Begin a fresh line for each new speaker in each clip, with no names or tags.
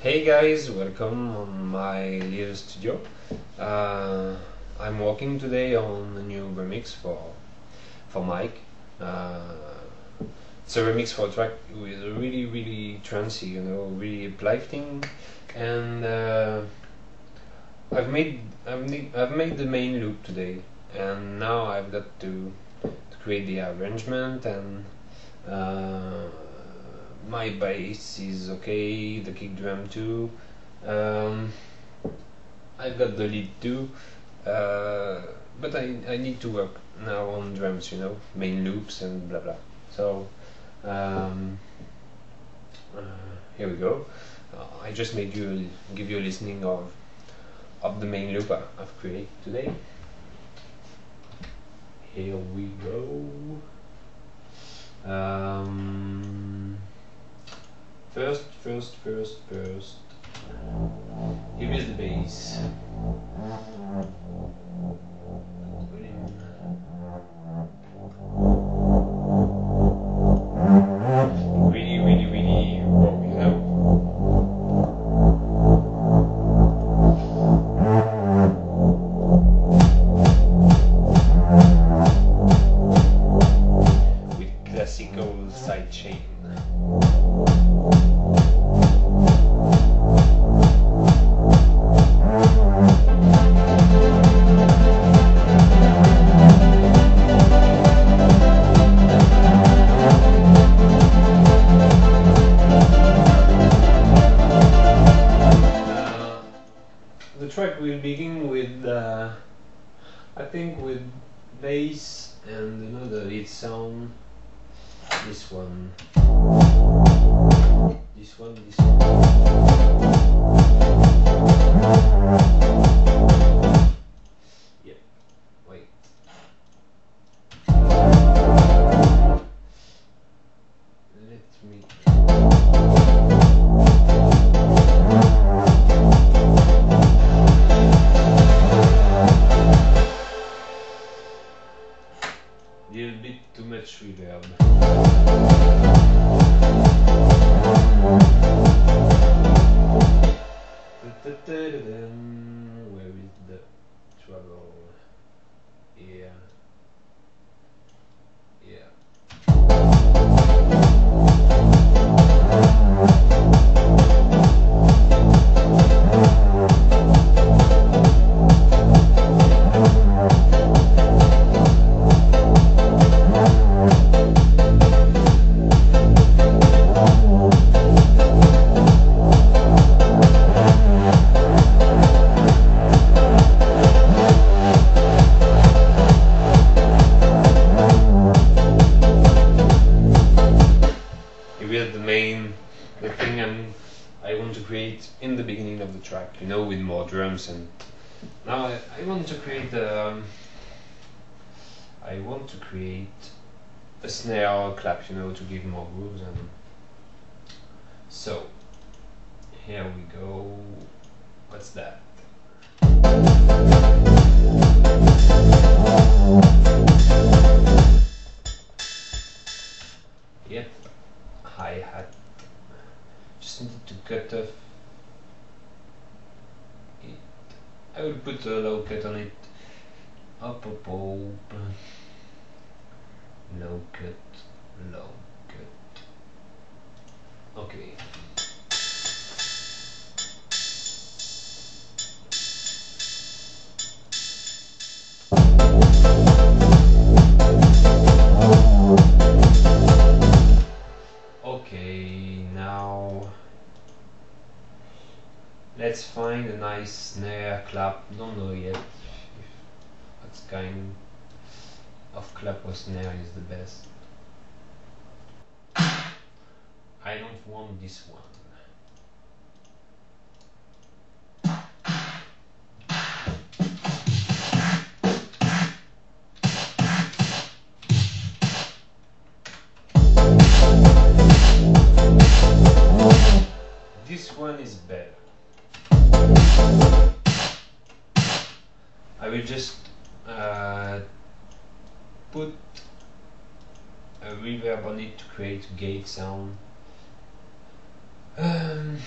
Hey guys, welcome on my little studio. Uh, I'm working today on a new remix for for Mike. Uh, it's a remix for a track with a really really trancy, you know, really uplifting, and uh, I've made I've, ne- I've made the main loop today, and now I've got to to create the arrangement and. My bass is okay, the kick drum too. Um, I've got the lead too, uh, but I, I need to work now on drums, you know, main loops and blah blah. So um, uh, here we go. Uh, I just made you give you a listening of of the main loop I've created today. Here we go. Um, First, first, first, first. Here is the bass. Track will begin with, uh, I think, with bass and another lead sound. This one. This one, this one. Little bit too much reverb. Track, you know, with more drums and now I, I want to create um, I want to create a snare clap, you know, to give more grooves and so here we go. What's that? Cut on it. Up, up. Low let's find a nice snare clap. Don't know yet if what kind of clap or snare is the best. I don't want this one. Put a reverb on it to create gate sound. Um,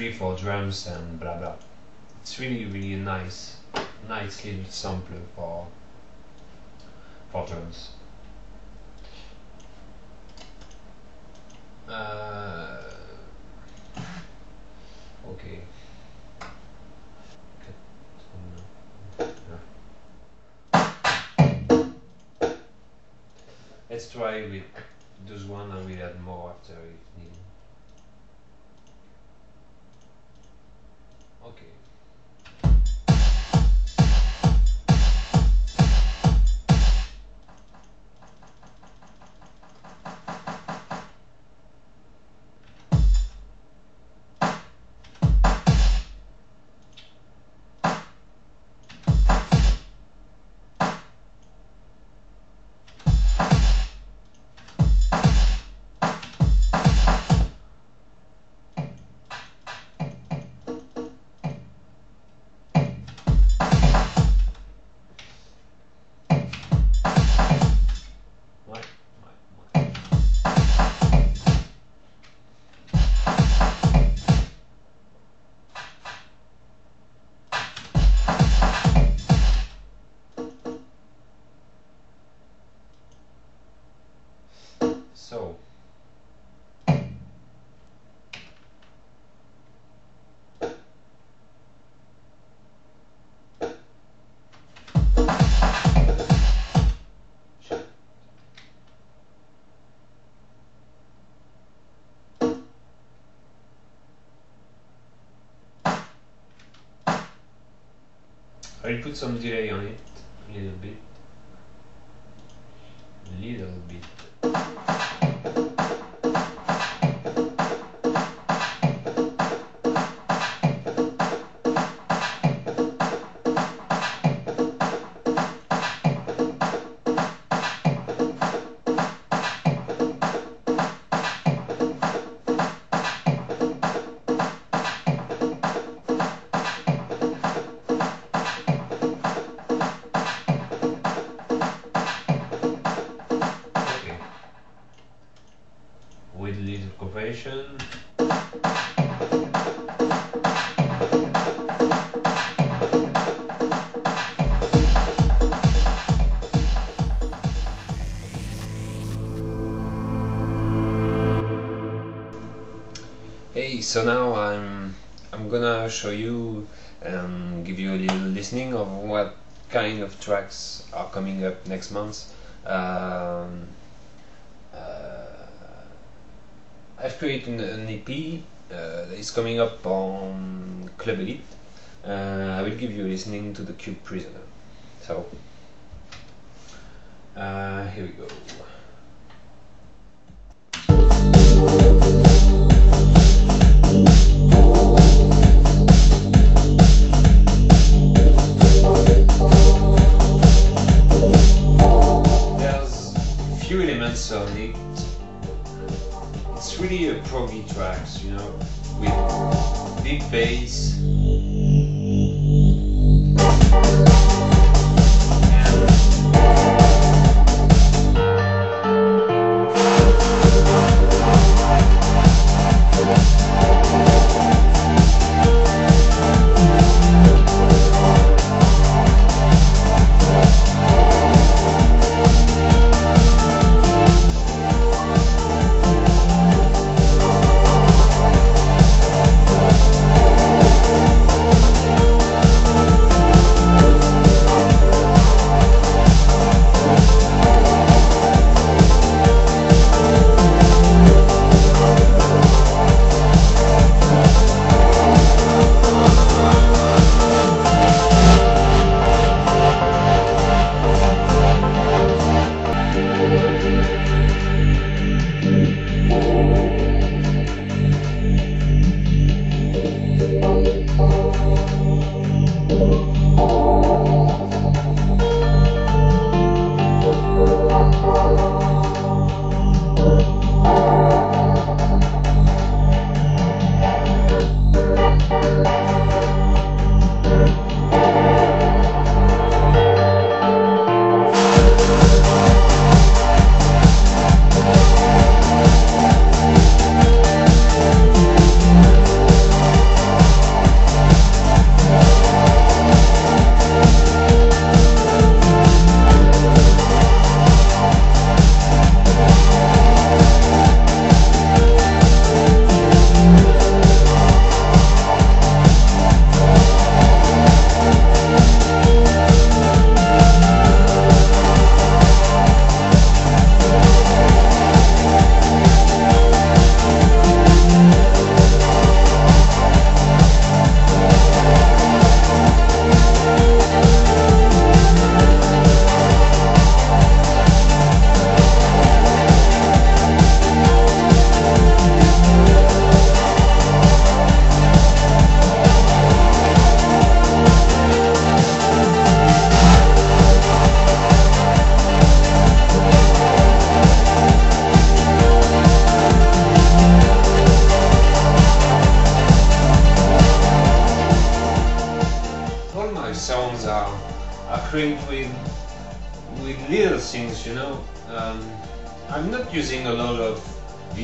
battery for drums and blah blah. It's really really nice, nice little sampler for for drums. Uh, okay. Let's try with those one and we'll add more after if I put some delay on it, a little bit. Little bit. Hey, so now I'm I'm gonna show you and give you a little listening of what kind of tracks are coming up next month. Um, uh, I've created an, EP uh, that is coming up on Club Elite. Uh, I will give you a listening to the Cube Prisoner. So, uh, here we go. It. It's really a proggy tracks, you know, with big bass.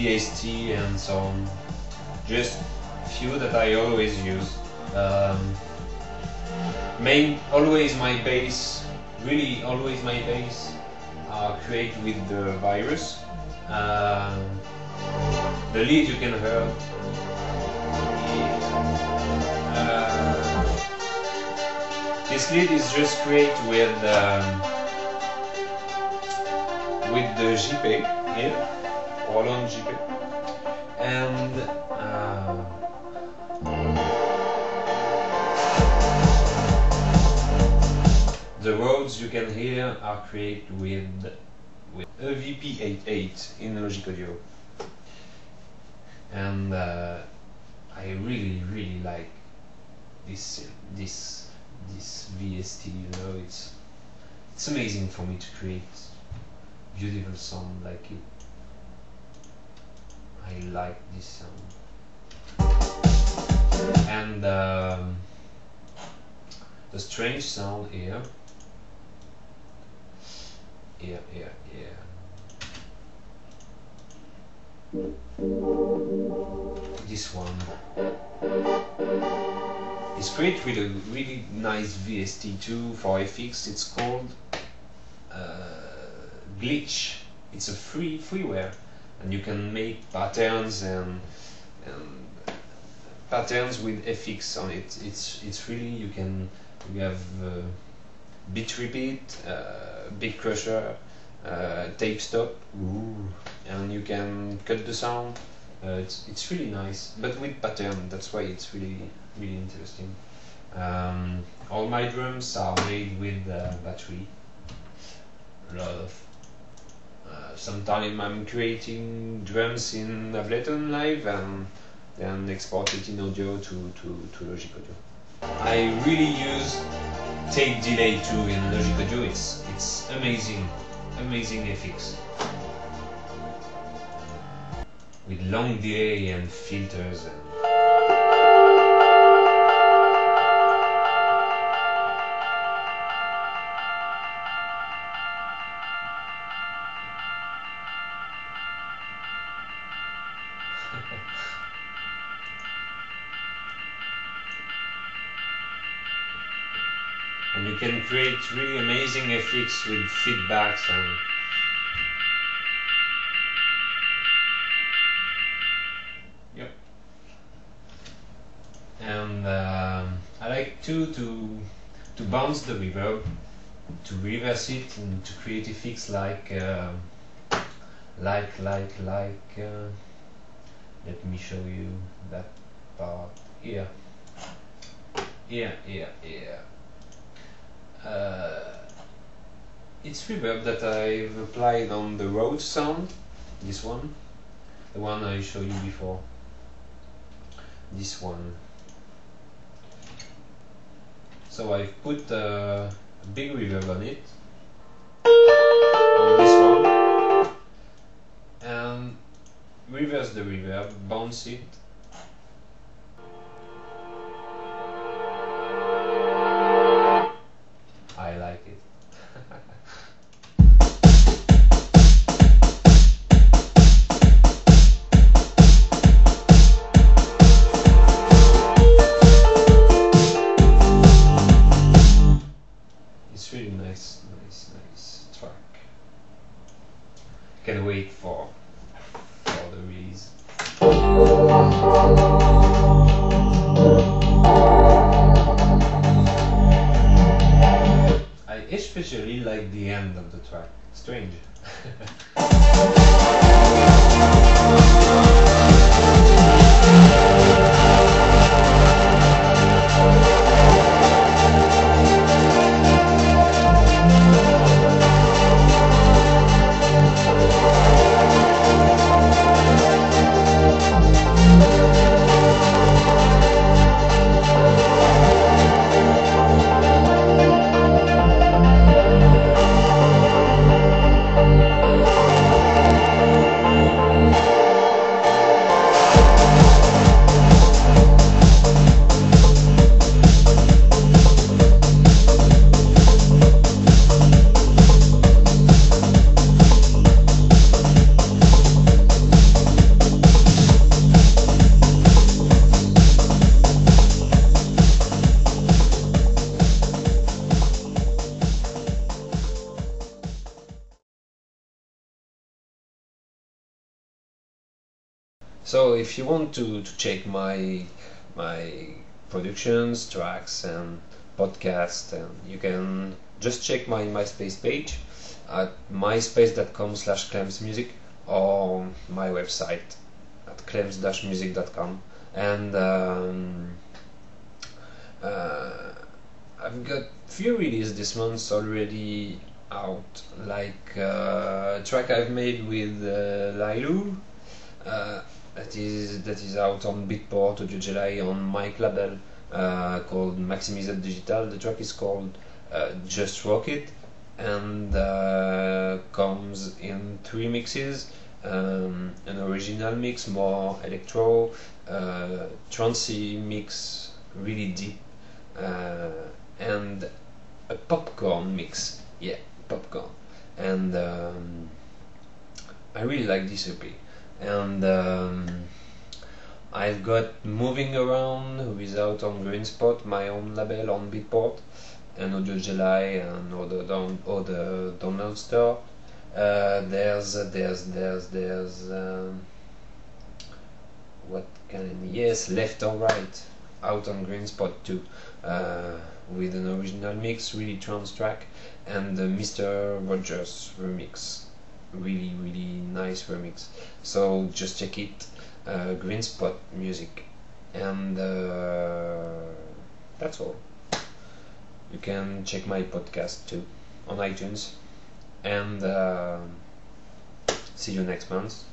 VST and so on. Just few that I always use. Um, main always my base, really always my base Uh, create with the virus. Um, the lead you can hear. Uh, this lead is just create with um, with the JP here, Roland JP, and uh, the Rhodes you can hear are created with with EVP88 in Logic Audio, and uh, I really really like this this this VST. You know, it's it's amazing for me to create beautiful sound like it. I like this sound, and um, the strange sound here. Here, here, here. This one is created with a really nice VST2 for FX. It's called uh, Glitch. It's a free freeware, and you can make patterns and, and patterns with FX on it. It's it's really you can you have uh, bit repeat, uh, crusher, uh, tape stop, ooh, and you can cut the sound. Uh, it's it's really nice, but with pattern. That's why it's really really interesting. Um, all my drums are made with uh, battery. A lot of. Uh, sometimes I'm creating drums in Ableton Live and then export it in audio to, to, to Logic Audio. I really use tape delay too in Logic Audio. It's it's amazing, amazing effects. with long delay and filters and FX with feedbacks and yep and um, I like too to to bounce the reverb to reverse it and to create effects like uh, like like like uh, let me show you that part here Yeah, yeah, yeah. uh, it's reverb that I've applied on the Rhodes sound, this one, the one I showed you before, this one. So I've put a big reverb on it, on this one, and reverse the reverb, bounce it, Can wait for for the release. I especially like the end of the track. Strange. So if you want to, to check my my productions, tracks and podcasts, and you can just check my MySpace page at myspace.com slash clemsmusic or my website at clems-music.com and um, uh, I've got few releases this month already out. Like uh, a track I've made with uh, Lailu uh, that is that is out on Beatport Audiojelly on Mike label uh, called Maximised Digital. The track is called uh, Just Rock It and uh, comes in three mixes. Um, an original mix, more electro, uh, trancey mix, really deep, uh, and a popcorn mix. Yeah, popcorn. And um, I really like this EP and um, I've got Moving Around without on Green Spot, my own label on Beatport, and Audiojelly and other down other download store. Uh, there's there's there's there's um, what can yes left or right out on Green Spot too. Uh, with an original mix, really trance track, and the Mr. Rogers remix really really nice remix. So just check it uh, green spot music. And uh, that's all. You can check my podcast too on itunes. And uh, see you next month